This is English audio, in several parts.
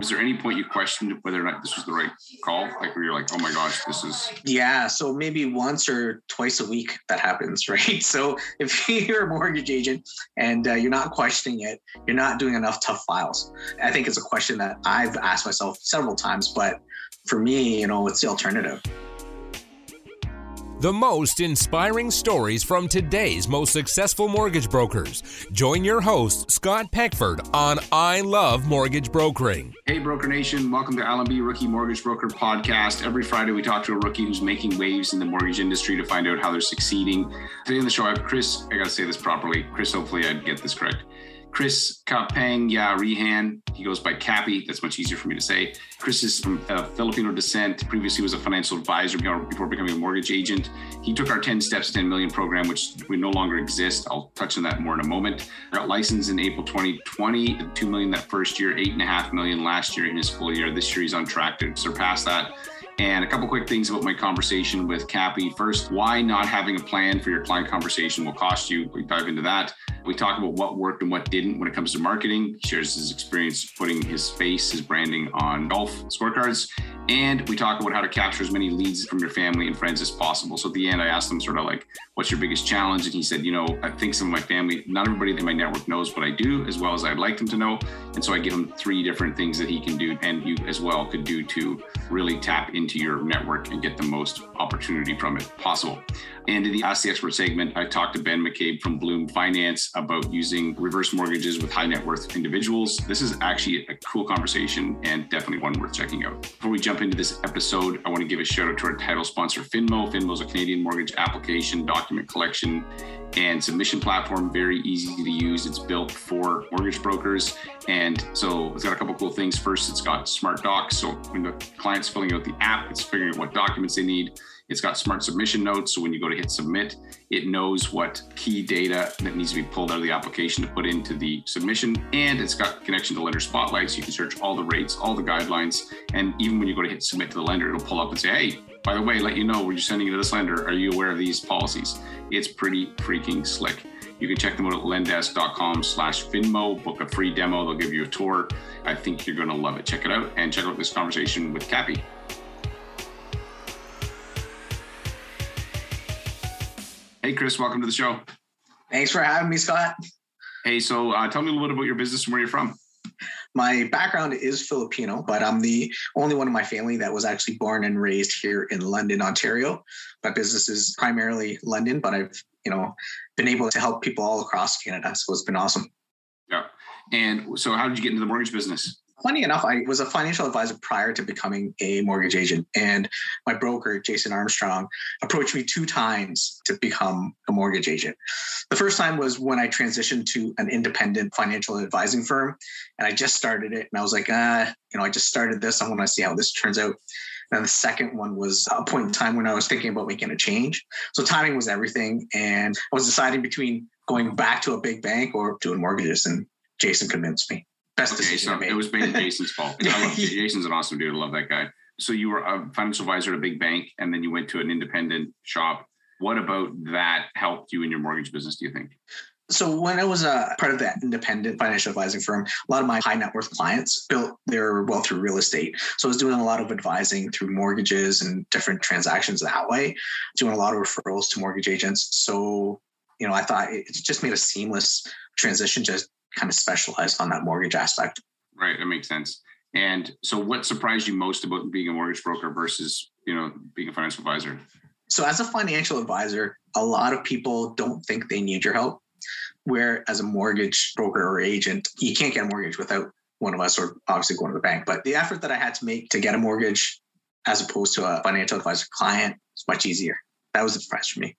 Was there any point you questioned whether or not this was the right call? Like where you're like, oh my gosh, this is Yeah, so maybe once or twice a week that happens, right? So if you're a mortgage agent and uh, you're not questioning it, you're not doing enough tough files. I think it's a question that I've asked myself several times, but for me, you know, it's the alternative. The most inspiring stories from today's most successful mortgage brokers. Join your host, Scott Peckford, on I Love Mortgage Brokering. Hey, Broker Nation. Welcome to Allenby Rookie Mortgage Broker Podcast. Every Friday, we talk to a rookie who's making waves in the mortgage industry to find out how they're succeeding. Today on the show, I have Chris. I got to say this properly. Chris, hopefully, I get this correct. Chris Kapang Ya Rihan. He goes by Cappy. That's much easier for me to say. Chris is from uh, Filipino descent. Previously was a financial advisor before becoming a mortgage agent. He took our 10 Steps 10 Million program, which we no longer exist. I'll touch on that more in a moment. Got licensed in April 2020, 2 million that first year, 8.5 million last year in his full year. This year he's on track to surpass that. And a couple quick things about my conversation with Cappy. First, why not having a plan for your client conversation will cost you. We dive into that. We talk about what worked and what didn't when it comes to marketing. He shares his experience putting his face, his branding on golf scorecards. And we talk about how to capture as many leads from your family and friends as possible. So at the end, I asked him sort of like, what's your biggest challenge? And he said, you know, I think some of my family, not everybody in my network knows what I do as well as I'd like them to know. And so I give him three different things that he can do and you as well could do to really tap into your network and get the most opportunity from it possible. And in the Ask the Expert segment, I talked to Ben McCabe from Bloom Finance about using reverse mortgages with high net worth individuals. This is actually a cool conversation and definitely one worth checking out. Before we jump into this episode, I want to give a shout out to our title sponsor, Finmo. Finmo is a Canadian mortgage application, document collection, and submission platform. Very easy to use. It's built for mortgage brokers. And so it's got a couple cool things. First, it's got smart docs. So when the client's filling out the app, it's figuring out what documents they need it's got smart submission notes. So when you go to hit submit, it knows what key data that needs to be pulled out of the application to put into the submission. And it's got connection to Lendesk Spotlight. So you can search all the rates, all the guidelines. And even when you go to hit submit to the lender, it'll pull up and say, hey, by the way, let you know, we're just sending it to this lender. Are you aware of these policies? It's pretty freaking slick. You can check them out at lendesk.com slash Finmo, book a free demo. They'll give you a tour. I think you're going to love it. Check it out and check out this conversation with Cappy. Hey, Chris, welcome to the show. Thanks for having me, Scott. Hey, so uh, tell me a little bit about your business and where you're from. My background is Filipino, but I'm the only one in my family that was actually born and raised here in London, Ontario. My business is primarily London, but I've, you know, been able to help people all across Canada. So it's been awesome. Yeah. And so how did you get into the mortgage business? Funny enough, I was a financial advisor prior to becoming a mortgage agent. And my broker, Jason Armstrong, approached me two times to become a mortgage agent. The first time was when I transitioned to an independent financial advising firm. And I just started it. And I was like, ah, you know, I just started this. I want to see how this turns out. And the second one was a point in time when I was thinking about making a change. So timing was everything. And I was deciding between going back to a big bank or doing mortgages. And Jason convinced me best okay, decision so it was Jason's fault. I love, Jason's an awesome dude. I love that guy. So you were a financial advisor at a big bank, and then you went to an independent shop. What about that helped you in your mortgage business? Do you think? So when I was a part of that independent financial advising firm, a lot of my high net worth clients built their wealth through real estate. So I was doing a lot of advising through mortgages and different transactions that way, doing a lot of referrals to mortgage agents. So, you know, I thought it just made a seamless transition just kind of specialize on that mortgage aspect. Right, that makes sense. And so, what surprised you most about being a mortgage broker versus, you know, being a financial advisor? So, as a financial advisor, a lot of people don't think they need your help. Where as a mortgage broker or agent, you can't get a mortgage without one of us, or obviously going to the bank. But the effort that I had to make to get a mortgage, as opposed to a financial advisor client, is much easier. That was the surprise for me.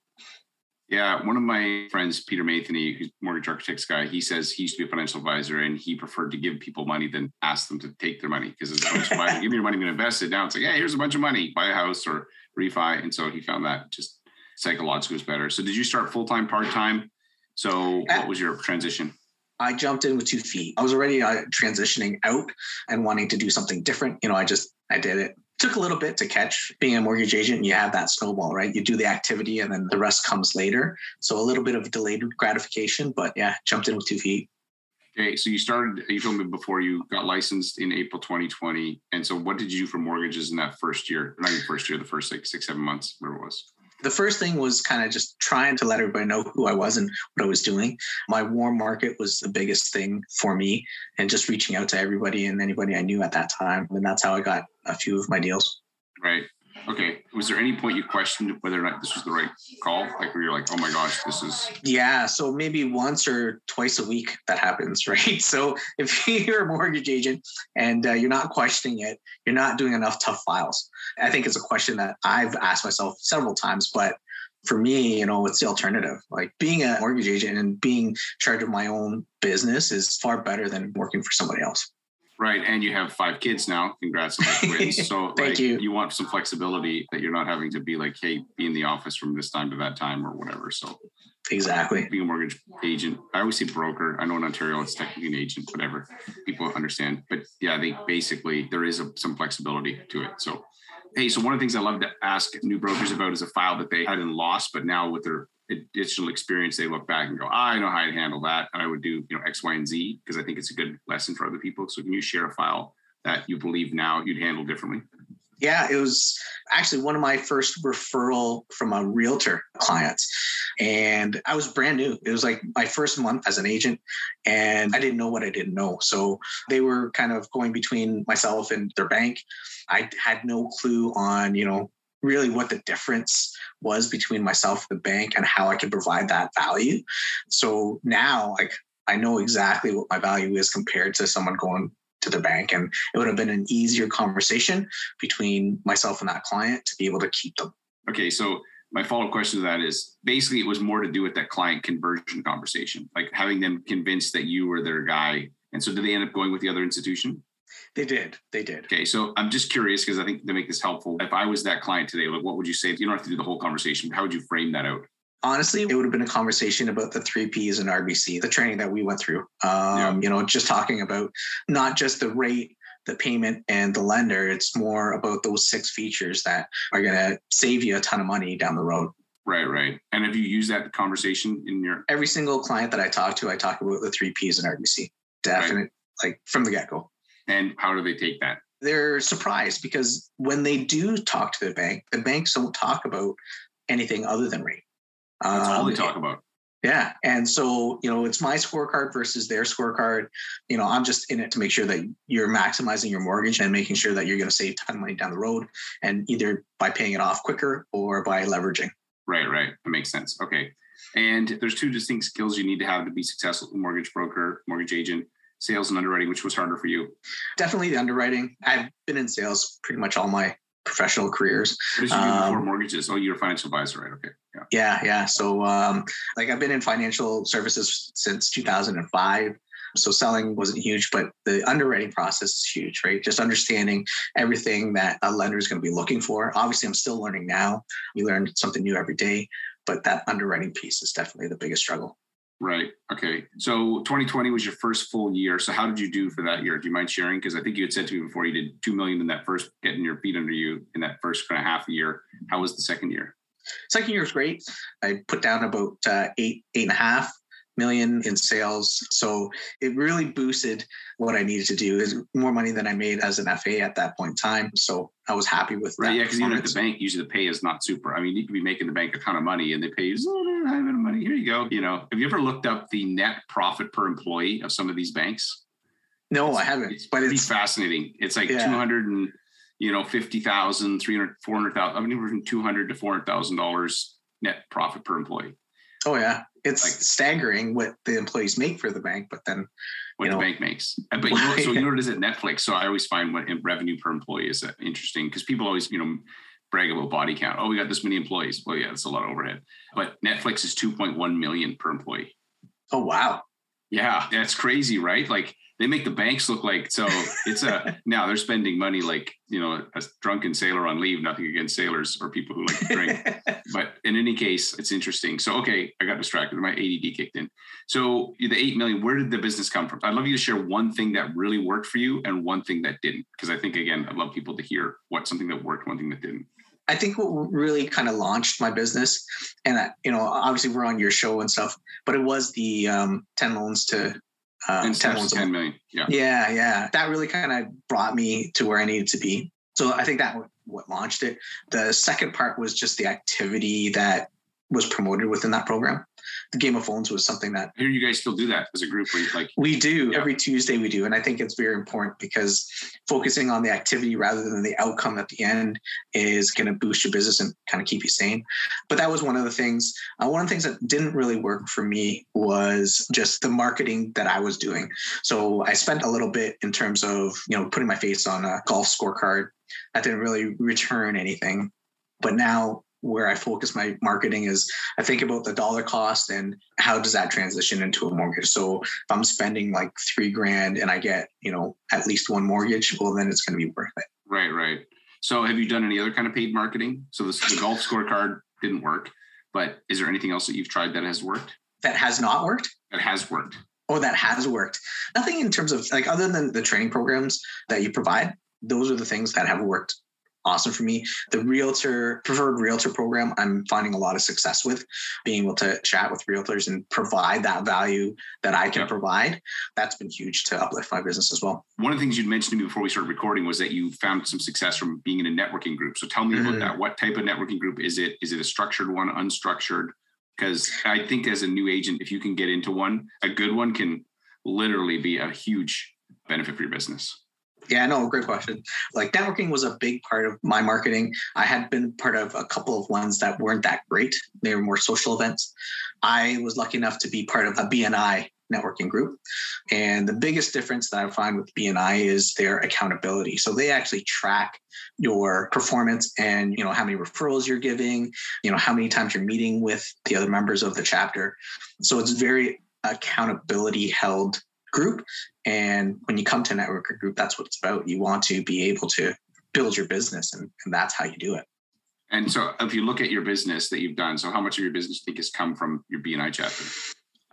Yeah, one of my friends, Peter Matheny, who's mortgage architects guy, he says he used to be a financial advisor and he preferred to give people money than ask them to take their money because it's a bunch of give me your money, I'm going to invest it. Now it's like, yeah, here's a bunch of money, buy a house or refi. And so he found that just psychologically was better. So did you start full time, part time? So what was your transition? I jumped in with two feet. I was already uh, transitioning out and wanting to do something different. You know, I just I did it took a little bit to catch being a mortgage agent you have that snowball right you do the activity and then the rest comes later so a little bit of delayed gratification but yeah jumped in with two feet Okay, so you started. You told me before you got licensed in April 2020, and so what did you do for mortgages in that first year? Not even first year, the first like six, seven months, whatever it was. The first thing was kind of just trying to let everybody know who I was and what I was doing. My warm market was the biggest thing for me, and just reaching out to everybody and anybody I knew at that time, and that's how I got a few of my deals. Right. Okay. Was there any point you questioned whether or not this was the right call? Like where you're like, oh my gosh, this is Yeah. So maybe once or twice a week that happens, right? So if you're a mortgage agent and uh, you're not questioning it, you're not doing enough tough files. I think it's a question that I've asked myself several times, but for me, you know, it's the alternative. Like being a mortgage agent and being charge of my own business is far better than working for somebody else. Right. And you have five kids now. Congrats on the twins. So Thank like, you. you want some flexibility that you're not having to be like, hey, be in the office from this time to that time or whatever. So Exactly. being a mortgage agent, I always say broker. I know in Ontario it's technically an agent, whatever. People understand. But yeah, they basically there is a, some flexibility to it. So hey, so one of the things I love to ask new brokers about is a file that they hadn't lost, but now with their additional experience, they look back and go, I know how to handle that. And I would do, you know, X, Y, and Z because I think it's a good lesson for other people. So can you share a file that you believe now you'd handle differently? Yeah, it was actually one of my first referral from a realtor client. And I was brand new. It was like my first month as an agent, and I didn't know what I didn't know. So they were kind of going between myself and their bank. I had no clue on, you know, really what the difference was between myself and the bank and how I could provide that value. So now, like, I know exactly what my value is compared to someone going to the bank. And it would have been an easier conversation between myself and that client to be able to keep them. Okay, so my follow-up question to that is basically it was more to do with that client conversion conversation, like having them convinced that you were their guy. And so did they end up going with the other institution? They did. They did. Okay, so I'm just curious because I think to make this helpful, if I was that client today, like what would you say? You don't have to do the whole conversation, how would you frame that out? Honestly, it would have been a conversation about the three Ps in RBC, the training that we went through. Um, Yeah. You know, just talking about not just the rate, the payment, and the lender. It's more about those six features that are going to save you a ton of money down the road. Right, right. And have you used that conversation in your Every single client that I talk to, I talk about the three Ps in RBC. Definite, like from the get go. and how do they take that? they're surprised because when they do talk to the bank, the banks don't talk about anything other than rate. That's all they Um, talk about. Yeah. And so, you know, it's my scorecard versus their scorecard. You know, I'm just in it to make sure that you're maximizing your mortgage and making sure that you're going to save a ton of money down the road and either by paying it off quicker or by leveraging. Right, right. That makes sense. Okay. And there's two distinct skills you need to have to be successful mortgage broker, mortgage agent, sales and underwriting, which was harder for you. Definitely the underwriting. I've been in sales pretty much all my professional careers. What did you do before Um, mortgages? Oh, you're a financial advisor, right? Okay. Yeah. Yeah, yeah. So, um, like, I've been in financial services since 2005. So, selling wasn't huge, but the underwriting process is huge, right? Just understanding everything that a lender is going to be looking for. Obviously, I'm still learning now. We learn something new every day, but that underwriting piece is definitely the biggest struggle. Right. Okay. So 2020 was your first full year. So how did you do for that year? Do you mind sharing? Because I think you had said to me before you did two million in that first getting your feet under you in that first kind of half year. How was the second year? Second year was great. I put down about uh, eight, eight and a half million in sales. So it really boosted what I needed to do. Is more money than I made as an FA at that point in time. So I was happy with Right. that. Yeah. Because even at the bank, usually the pay is not super. I mean, you could be making the bank a ton of money and they pay you, oh, no, bit of money. Here you go. You know, have you ever looked up the net profit per employee of some of these banks? No, I haven't. It's But it's fascinating. It's like Yeah. 200 and, you know, 50,000, 300, 400,000, I mean, from 200 to $400,000 net profit per employee. Oh yeah, it's Like- staggering what the employees make for the bank. But then what You the know. bank makes. But you know, so you know what it is at Netflix. So I always find what in revenue per employee is uh, interesting because people always, you know, brag about body count. Oh, we got this many employees. Well, yeah, that's a lot of overhead. But Netflix is 2.1 million per employee. oh wow, Yeah, that's crazy, right? Like they make the banks look like so it's a now they're spending money like you know a drunken sailor on leave. Nothing against sailors or people who like to drink. but in any case, it's interesting. So, okay, I got distracted. My ADD kicked in. So, the eight million. Where did the business come from? I'd love you to share one thing that really worked for you and one thing that didn't, because I think again, I'd love people to hear what something that worked, one thing that didn't. I think what really kind of launched my business, and I, you know, obviously we're on your show and stuff, but it was the um, ten loans to Um, 10 steps, 10 million. Yeah. Yeah. Yeah. That really kind of brought me to where I needed to be. So I think that what launched it. The second part was just the activity that was promoted within that program the Game of Phones was something that here you guys still do that as a group where you like we do. Yeah. every Tuesday we do and I think it's very important because focusing on the activity rather than the outcome at the end is going to boost your business and kind of keep you sane. But that was one of the things uh, one of the things that didn't really work for me was just the marketing that I was doing. So I spent a little bit in terms of you know putting my face on a golf scorecard. That didn't really return anything. But now where I focus my marketing is I think about the dollar cost and how does that transition into a mortgage. So if I'm spending like three grand and I get, you know, at least one mortgage, well, then it's going to be worth it. Right, right. So have you done any other kind of paid marketing? So this, the golf scorecard didn't work, but is there anything else that you've tried that has worked? That has not worked? That has worked. Oh, that has worked. Nothing in terms of like other than the training programs that you provide. Those are the things that have worked awesome for me. The realtor preferred realtor program, I'm finding a lot of success with being able to chat with realtors and provide that value that I can provide. That's been huge to uplift my business as well. One of the things you'd mentioned to me before we started recording was that you found some success from being in a networking group. So tell me mm-hmm. about that. What type of networking group is it? Is it a structured one, unstructured? Because I think as a new agent, if you can get into one, a good one can literally be a huge benefit for your business. Yeah, no, great question. Like networking was a big part of my marketing. I had been part of a couple of ones that weren't that great. They were more social events. I was lucky enough to be part of a BNI networking group. And the biggest difference that I find with BNI is their accountability. So they actually track your performance and you know how many referrals you're giving, you know how many times you're meeting with the other members of the chapter. So it's very accountability held group. And when you come to a networker group, that's what it's about. You want to be able to build your business, and, and that's how you do it. And so, if you look at your business that you've done, so how much of your business do you think has come from your BNI chapter?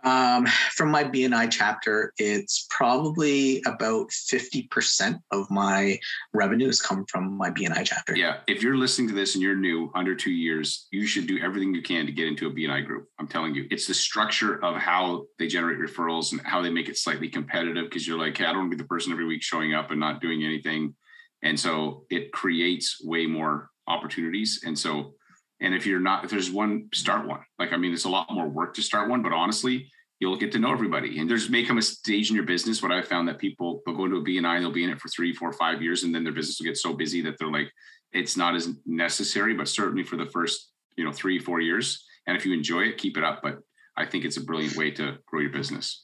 Um, from my BNI chapter, it's probably about 50% of my revenues come from my BNI chapter. Yeah. If you're listening to this and you're new under two years, you should do everything you can to get into a BNI group. I'm telling you, it's the structure of how they generate referrals and how they make it slightly competitive because you're like, hey, I don't want to be the person every week showing up and not doing anything. And so it creates way more opportunities. And so and if you're not, if there's one, start one. Like, I mean, it's a lot more work to start one, but honestly, you'll get to know everybody. And there's may come a stage in your business. What I found that people will go into a BNI, they'll be in it for three, four, five years, and then their business will get so busy that they're like, it's not as necessary, but certainly for the first, you know, three, four years. And if you enjoy it, keep it up. But I think it's a brilliant way to grow your business.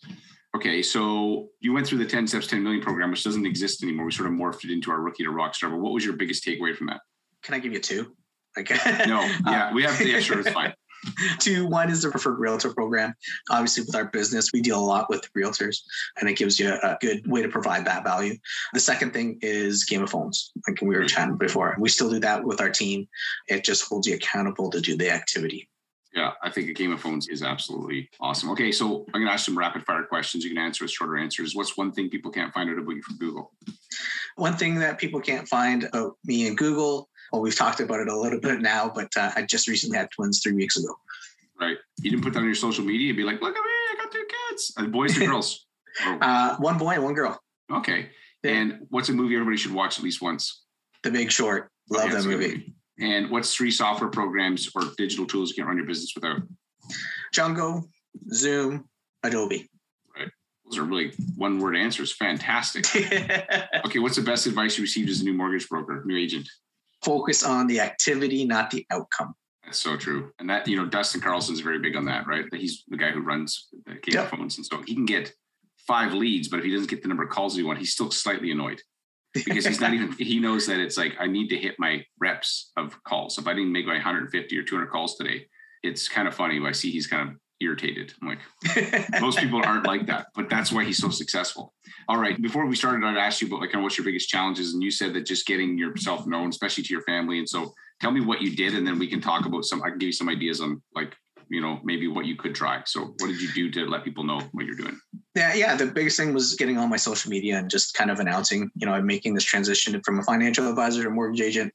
Okay, so you went through the 10 steps, 10 million program, which doesn't exist anymore. We sort of morphed it into our rookie to rockstar. But what was your biggest takeaway from that? Can I give you two? Okay. no, yeah, we have the um, yeah, sure, it's fine. Two, one is the preferred realtor program. Obviously, with our business, we deal a lot with realtors, and it gives you a good way to provide that value. The second thing is Game of Phones, like we were mm-hmm. chatting before. We still do that with our team. It just holds you accountable to do the activity. Yeah, I think a game of phones is absolutely awesome. Okay, so I'm going to ask some rapid fire questions. You can answer with shorter answers. What's one thing people can't find out about you from Google? One thing that people can't find about me in Google well, we've talked about it a little bit now, but uh, I just recently had twins three weeks ago. Right. You didn't put that on your social media and be like, look at me, I got two kids. And boys or girls? uh, one boy and one girl. Okay. Yeah. And what's a movie everybody should watch at least once? The Big Short. Love okay, that movie. movie. And what's three software programs or digital tools you can't run your business without? Jungo, Zoom, Adobe. Right. Those are really one word answers. Fantastic. okay. What's the best advice you received as a new mortgage broker, new agent? Focus on the activity, not the outcome. That's so true. And that, you know, Dustin Carlson's very big on that, right? That he's the guy who runs the cable yep. phones. And so he can get five leads, but if he doesn't get the number of calls he wants, he's still slightly annoyed because he's not even, he knows that it's like, I need to hit my reps of calls. If I didn't make my 150 or 200 calls today, it's kind of funny. I see he's kind of irritated. I'm like, most people aren't like that, but that's why he's so successful. All right. Before we started, I'd ask you about like kind of what's your biggest challenges. And you said that just getting yourself known, especially to your family. And so tell me what you did, and then we can talk about some, I can give you some ideas on like, you know, maybe what you could try. So what did you do to let people know what you're doing? Yeah, yeah. The biggest thing was getting on my social media and just kind of announcing, you know, I'm making this transition from a financial advisor to mortgage agent.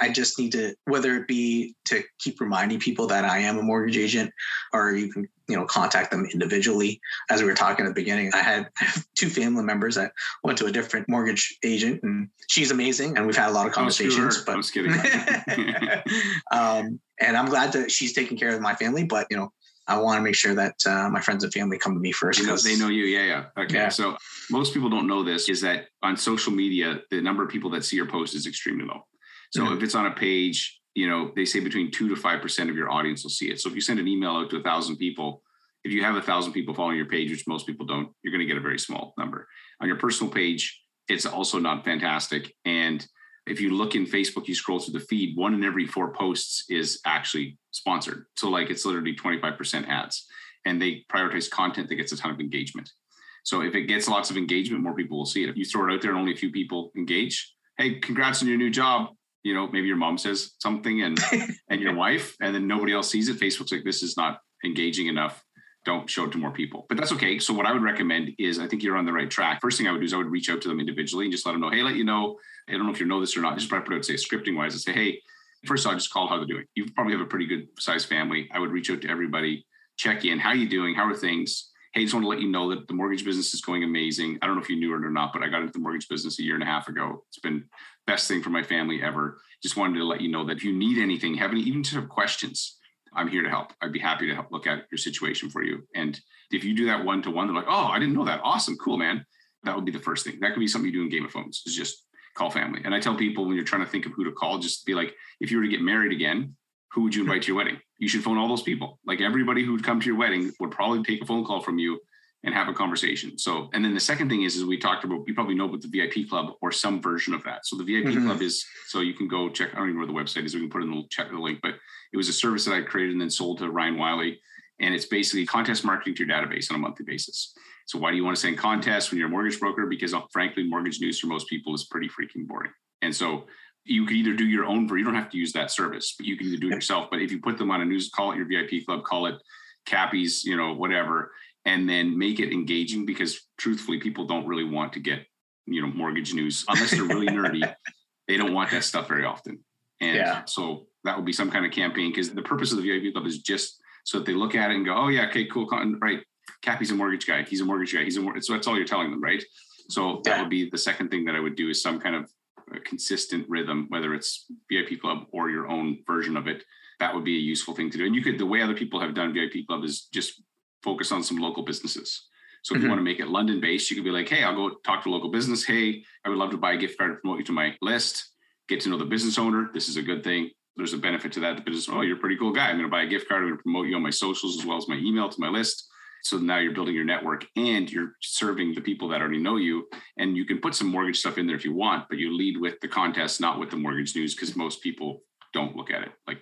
I just need to, whether it be to keep reminding people that I am a mortgage agent, or can, you know, contact them individually. As we were talking at the beginning, I had two family members that went to a different mortgage agent, and she's amazing, and we've had a lot of conversations. But I was kidding. um, and I'm glad that she's taking care of my family, but you know, I want to make sure that uh, my friends and family come to me first. because they know you. Yeah, yeah. Okay. Yeah. So most people don't know this is that on social media, the number of people that see your post is extremely low. So mm-hmm. if it's on a page, you know, they say between two to five percent of your audience will see it. So if you send an email out to a thousand people, if you have a thousand people following your page, which most people don't, you're going to get a very small number. On your personal page, it's also not fantastic. And if you look in Facebook, you scroll through the feed, one in every four posts is actually sponsored. So like it's literally 25% ads and they prioritize content that gets a ton of engagement. So if it gets lots of engagement, more people will see it. If you throw it out there and only a few people engage, hey, congrats on your new job. You know, maybe your mom says something and and your wife, and then nobody else sees it. Facebook's like, this is not engaging enough. Don't show it to more people. But that's okay. So what I would recommend is I think you're on the right track. First thing I would do is I would reach out to them individually and just let them know, hey, let you know I don't know if you know this or not. Just probably put out, say, scripting wise, and say, hey, first of all, just call how they're doing. You probably have a pretty good sized family. I would reach out to everybody, check in. How are you doing? How are things? Hey, just want to let you know that the mortgage business is going amazing. I don't know if you knew it or not, but I got into the mortgage business a year and a half ago. It's been best thing for my family ever. Just wanted to let you know that if you need anything, have any, even have questions, I'm here to help. I'd be happy to help look at your situation for you. And if you do that one to one, they're like, oh, I didn't know that. Awesome, cool, man. That would be the first thing. That could be something you do in Game of Phones. Is just call family. And I tell people when you're trying to think of who to call, just be like, if you were to get married again, who would you invite to your wedding? You should phone all those people. Like everybody who would come to your wedding would probably take a phone call from you and have a conversation. So, and then the second thing is, is we talked about, you probably know about the VIP club or some version of that. So the VIP mm-hmm. club is, so you can go check, I don't even know where the website is. We can put in the check the link, but it was a service that I created and then sold to Ryan Wiley. And it's basically contest marketing to your database on a monthly basis. So why do you want to send contests when you're a mortgage broker? Because uh, frankly, mortgage news for most people is pretty freaking boring. And so you could either do your own, you don't have to use that service, but you can either do it yourself. But if you put them on a news, call it your VIP club, call it Cappy's, you know, whatever, and then make it engaging because truthfully, people don't really want to get, you know, mortgage news unless they're really nerdy. They don't want that stuff very often. And yeah. so that would be some kind of campaign because the purpose of the VIP club is just so that they look at it and go, oh yeah, okay, cool, right. Cappy's a mortgage guy. He's a mortgage guy. He's a so that's all you're telling them, right? So that would be the second thing that I would do is some kind of a consistent rhythm, whether it's VIP Club or your own version of it. That would be a useful thing to do. And you could, the way other people have done VIP Club is just focus on some local businesses. So if mm-hmm. you want to make it London based, you could be like, hey, I'll go talk to a local business. Hey, I would love to buy a gift card to promote you to my list. Get to know the business owner. This is a good thing. There's a benefit to that. The business, oh, you're a pretty cool guy. I'm going to buy a gift card. I'm going to promote you on my socials as well as my email to my list. So now you're building your network and you're serving the people that already know you. And you can put some mortgage stuff in there if you want, but you lead with the contest, not with the mortgage news, because most people don't look at it. Like,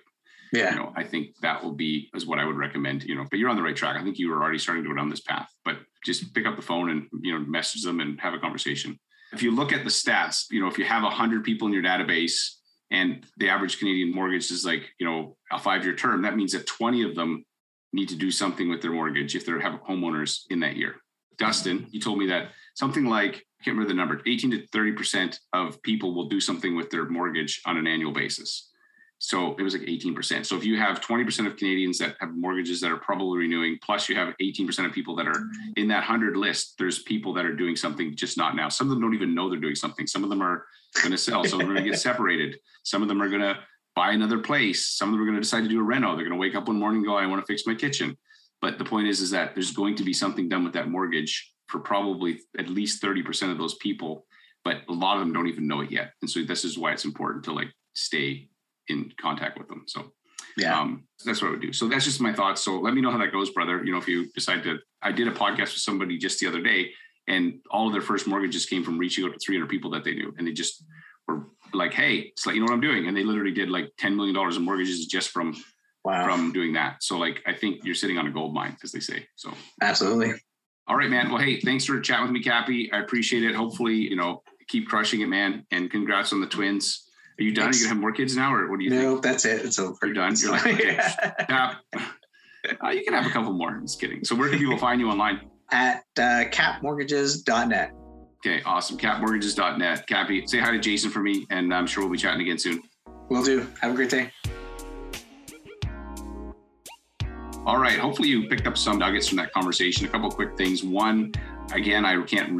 yeah, you know, I think that will be is what I would recommend. You know, but you're on the right track. I think you were already starting to go down this path. But just pick up the phone and you know message them and have a conversation. If you look at the stats, you know, if you have a hundred people in your database and the average Canadian mortgage is like, you know, a five year term, that means that 20 of them need to do something with their mortgage if they have homeowners in that year. Dustin, you told me that something like, I can't remember the number, 18 to 30% of people will do something with their mortgage on an annual basis. So it was like 18%. So if you have 20% of Canadians that have mortgages that are probably renewing, plus you have 18% of people that are in that 100 list, there's people that are doing something just not now. Some of them don't even know they're doing something. Some of them are going to sell. Some of them are going to get separated. Some of them are going to buy another place. Some of them are going to decide to do a reno. They're going to wake up one morning and go, I want to fix my kitchen. But the point is, is that there's going to be something done with that mortgage for probably at least 30% of those people. But a lot of them don't even know it yet. And so this is why it's important to like stay in contact with them. So yeah, um, that's what I would do. So that's just my thoughts. So let me know how that goes, brother. You know, if you decide to, I did a podcast with somebody just the other day and all of their first mortgages came from reaching out to 300 people that they knew. And they just were like, hey, it's like you know what I'm doing, and they literally did like ten million dollars in mortgages just from wow. from doing that. So like, I think you're sitting on a gold mine, as they say. So absolutely. All right, man. Well, hey, thanks for chatting with me, Cappy. I appreciate it. Hopefully, you know, keep crushing it, man. And congrats on the twins. Are you done? Thanks. Are you gonna have more kids now, or what do you no, think? That's it. It's over. You're done. You're like, okay. yeah. uh, you can have a couple more. I'm just kidding. So where can people find you online? at uh, capmortgages.net. Okay, awesome. Capmortgages.net. Cappy, say hi to Jason for me, and I'm sure we'll be chatting again soon. Will do. Have a great day. All right. Hopefully, you picked up some nuggets from that conversation. A couple quick things. One, again, I can't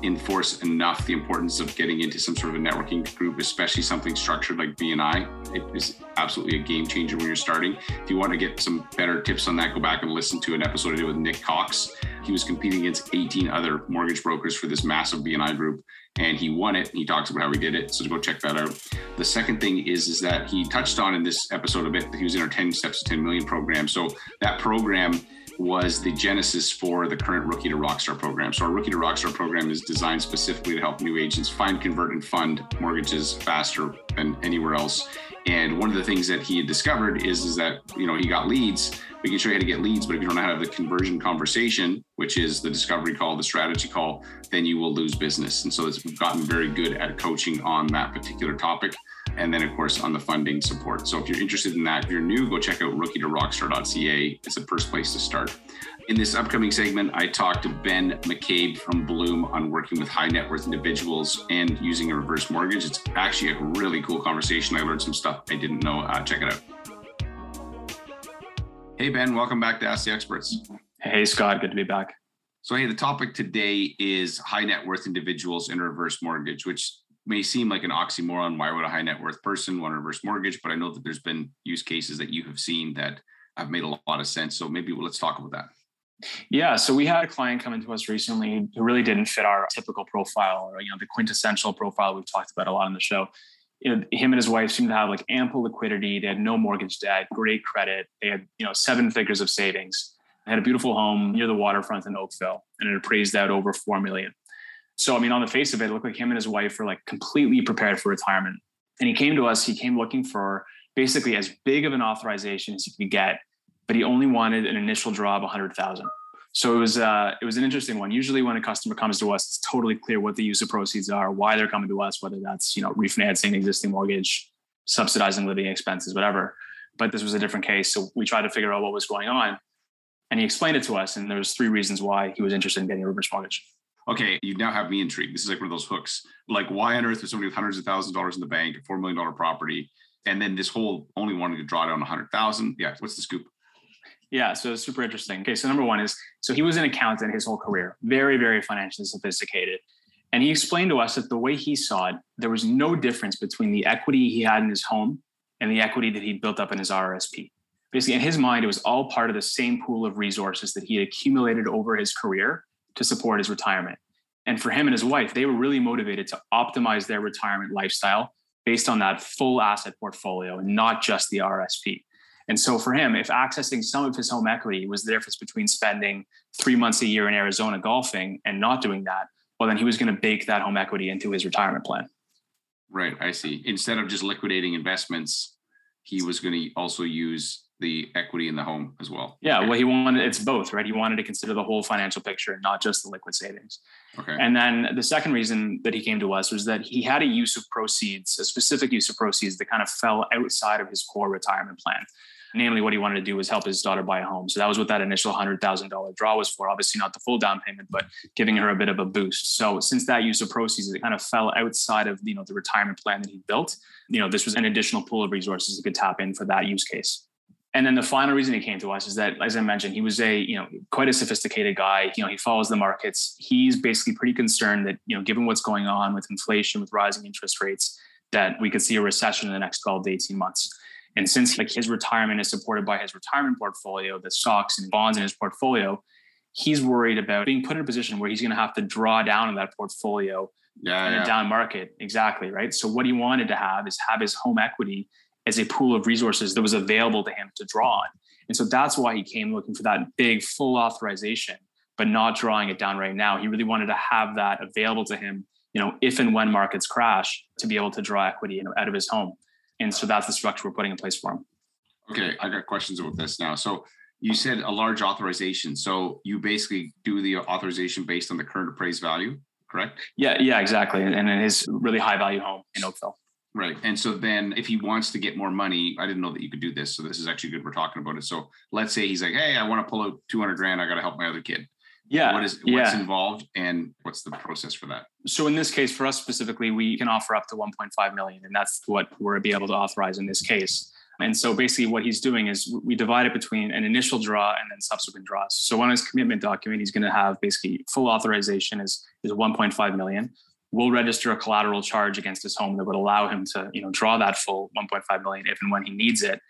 reinforce enough the importance of getting into some sort of a networking group, especially something structured like BNI. It is absolutely a game changer when you're starting. If you want to get some better tips on that, go back and listen to an episode I did with Nick Cox. He was competing against 18 other mortgage brokers for this massive BNI group, and he won it. He talks about how he did it. So go check that out. The second thing is is that he touched on in this episode a bit he was in our 10 Steps to 10 Million program. So that program was the genesis for the current Rookie to Rockstar program. So our Rookie to Rockstar program is designed specifically to help new agents find, convert, and fund mortgages faster than anywhere else. And one of the things that he had discovered is, is that you know he got leads. We can show you how to get leads, but if you don't have the conversion conversation, which is the discovery call, the strategy call, then you will lose business. And so we've gotten very good at coaching on that particular topic and then of course on the funding support. So if you're interested in that, if you're new, go check out rookie to rockstar.ca. It's the first place to start. In this upcoming segment, I talked to Ben McCabe from Bloom on working with high net worth individuals and using a reverse mortgage. It's actually a really cool conversation. I learned some stuff I didn't know. Uh, check it out. Hey, Ben, welcome back to Ask the Experts. Hey, Scott, good to be back. So, hey, the topic today is high net worth individuals and reverse mortgage, which may seem like an oxymoron. Why would a high net worth person want a reverse mortgage? But I know that there's been use cases that you have seen that have made a lot of sense. So maybe let's talk about that. Yeah, so we had a client come into us recently who really didn't fit our typical profile or you know the quintessential profile we've talked about a lot on the show. You know, him and his wife seemed to have like ample liquidity. They had no mortgage debt, great credit. They had you know seven figures of savings. They had a beautiful home near the waterfront in Oakville, and it appraised out over four million. So, I mean, on the face of it, it looked like him and his wife were like completely prepared for retirement. And he came to us, he came looking for basically as big of an authorization as he could get, but he only wanted an initial draw of 100,000. So it was uh, it was an interesting one. Usually, when a customer comes to us, it's totally clear what the use of proceeds are, why they're coming to us, whether that's you know refinancing existing mortgage, subsidizing living expenses, whatever. But this was a different case, so we tried to figure out what was going on, and he explained it to us. And there was three reasons why he was interested in getting a reverse mortgage okay, you now have me intrigued. This is like one of those hooks. Like, why on earth would somebody with hundreds of thousands of dollars in the bank, a four million dollar property, and then this whole only wanting to draw down a hundred thousand? Yeah, what's the scoop? Yeah, so super interesting. Okay, so number one is so he was an accountant his whole career, very, very financially sophisticated. And he explained to us that the way he saw it, there was no difference between the equity he had in his home and the equity that he'd built up in his RRSP. Basically, in his mind, it was all part of the same pool of resources that he had accumulated over his career to support his retirement. And for him and his wife, they were really motivated to optimize their retirement lifestyle based on that full asset portfolio and not just the RSP. And so for him, if accessing some of his home equity was the difference between spending three months a year in Arizona golfing and not doing that, well, then he was going to bake that home equity into his retirement plan. Right. I see. Instead of just liquidating investments, he was going to also use the equity in the home as well. Yeah, well, he wanted it's both, right? He wanted to consider the whole financial picture, not just the liquid savings. Okay. And then the second reason that he came to us was that he had a use of proceeds, a specific use of proceeds that kind of fell outside of his core retirement plan. Namely, what he wanted to do was help his daughter buy a home. So that was what that initial hundred thousand dollar draw was for. Obviously, not the full down payment, but giving her a bit of a boost. So since that use of proceeds, it kind of fell outside of you know the retirement plan that he built. You know, this was an additional pool of resources he could tap in for that use case. And then the final reason he came to us is that, as I mentioned, he was a you know quite a sophisticated guy. You know, he follows the markets. He's basically pretty concerned that you know, given what's going on with inflation, with rising interest rates, that we could see a recession in the next 12 to 18 months. And since like his retirement is supported by his retirement portfolio, the stocks and bonds in his portfolio, he's worried about being put in a position where he's going to have to draw down on that portfolio yeah, in yeah. a down market. Exactly right. So what he wanted to have is have his home equity as a pool of resources that was available to him to draw on. And so that's why he came looking for that big full authorization, but not drawing it down right now. He really wanted to have that available to him, you know, if and when markets crash, to be able to draw equity you know, out of his home. And so that's the structure we're putting in place for him. Okay, I got questions about this now. So you said a large authorization. So you basically do the authorization based on the current appraised value, correct? Yeah, yeah, exactly. And it is really high value home in Oakville. Right. And so then if he wants to get more money, I didn't know that you could do this. So this is actually good. We're talking about it. So let's say he's like, Hey, I want to pull out 200 grand. I got to help my other kid. Yeah. What is what's yeah. involved and what's the process for that? So in this case, for us specifically, we can offer up to 1.5 million, and that's what we're be able to authorize in this case. And so basically, what he's doing is we divide it between an initial draw and then subsequent draws. So on his commitment document, he's going to have basically full authorization is is 1.5 million. We'll register a collateral charge against his home that would allow him to, you know, draw that full 1.5 million if and when he needs it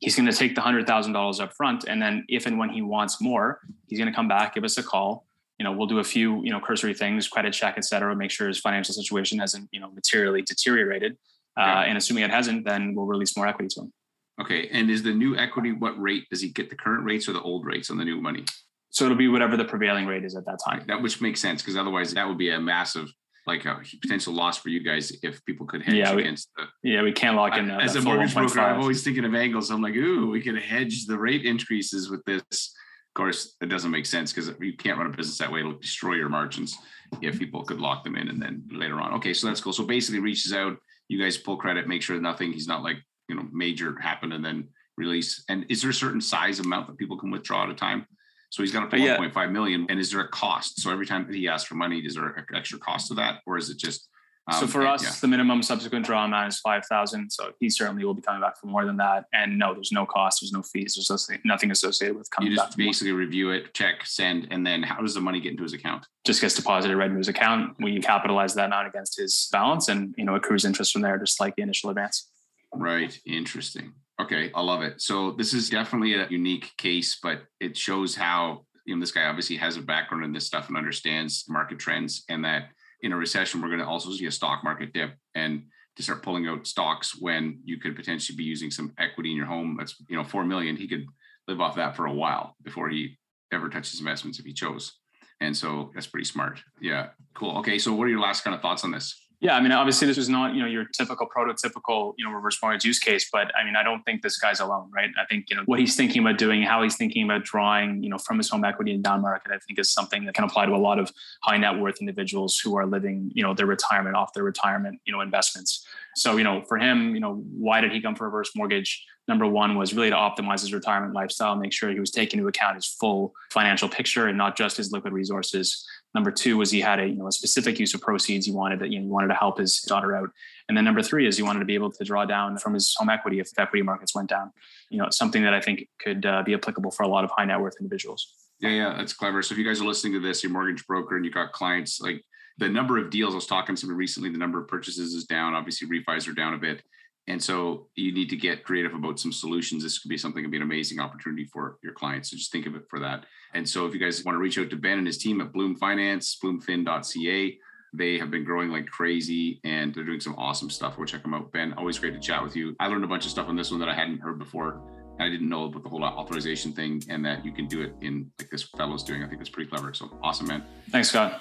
he's going to take the hundred thousand dollars up front, and then if and when he wants more, he's going to come back, give us a call. You know, we'll do a few, you know, cursory things, credit check, et cetera, make sure his financial situation hasn't, you know, materially deteriorated. Uh, and assuming it hasn't, then we'll release more equity to him. Okay. And is the new equity what rate does he get? The current rates or the old rates on the new money? So it'll be whatever the prevailing rate is at that time. That which makes sense because otherwise that would be a massive like a potential loss for you guys if people could hedge yeah, we, against the. Yeah, we can't lock in. Uh, as a mortgage broker, I'm always thinking of angles. I'm like, ooh, we could hedge the rate increases with this. Of course, it doesn't make sense because you can't run a business that way. It'll destroy your margins if people could lock them in and then later on. Okay, so that's cool. So basically, reaches out. You guys pull credit, make sure nothing. He's not like you know major happened and then release. And is there a certain size amount that people can withdraw at a time? So he's got up to yeah. 1.5 million. And is there a cost? So every time that he asks for money, is there an extra cost to that? Or is it just um, so for us, yeah. the minimum subsequent draw amount is five thousand. So he certainly will be coming back for more than that. And no, there's no cost, there's no fees, there's nothing associated with coming back. you just basically review it, check, send, and then how does the money get into his account? Just gets deposited right into his account. We capitalize that amount against his balance, and you know accrues interest from there, just like the initial advance. Right. Interesting. Okay, I love it. So this is definitely a unique case, but it shows how you know, this guy obviously has a background in this stuff and understands market trends, and that in a recession, we're going to also see a stock market dip and to start pulling out stocks when you could potentially be using some equity in your home. That's, you know, 4 million. He could live off that for a while before he ever touches investments if he chose. And so that's pretty smart. Yeah. Cool. Okay. So what are your last kind of thoughts on this? Yeah, I mean, obviously, this is not you know your typical prototypical you know reverse mortgage use case, but I mean, I don't think this guy's alone, right? I think you know what he's thinking about doing, how he's thinking about drawing, you know, from his home equity in down market. I think is something that can apply to a lot of high net worth individuals who are living you know their retirement off their retirement you know investments. So you know, for him, you know, why did he come for reverse mortgage? Number one was really to optimize his retirement lifestyle, make sure he was taking into account his full financial picture and not just his liquid resources. Number two was he had a you know a specific use of proceeds. He wanted to you know he wanted to help his daughter out. And then number three is he wanted to be able to draw down from his home equity if equity markets went down. You know, something that I think could uh, be applicable for a lot of high net worth individuals. Yeah, yeah, that's clever. So if you guys are listening to this, your mortgage broker, and you got clients like the number of deals I was talking to recently, the number of purchases is down. Obviously, refis are down a bit. And so you need to get creative about some solutions. This could be something could be an amazing opportunity for your clients. So just think of it for that. And so if you guys want to reach out to Ben and his team at Bloom Finance, bloomfin.ca, they have been growing like crazy and they're doing some awesome stuff. Go check them out. Ben, always great to chat with you. I learned a bunch of stuff on this one that I hadn't heard before. And I didn't know about the whole authorization thing and that you can do it in like this fellow's doing. I think that's pretty clever. So awesome, man. Thanks, Scott.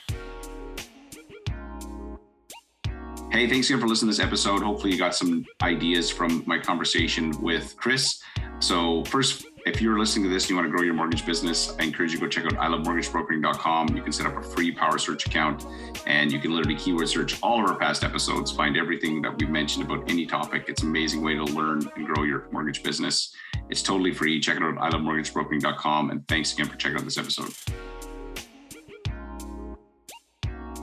Hey, thanks again for listening to this episode. Hopefully, you got some ideas from my conversation with Chris. So, first, if you're listening to this and you want to grow your mortgage business, I encourage you to go check out ilovemortgagebrokering.com. You can set up a free power search account and you can literally keyword search all of our past episodes, find everything that we've mentioned about any topic. It's an amazing way to learn and grow your mortgage business. It's totally free. Check it out at ilovemortgagebrokering.com. And thanks again for checking out this episode.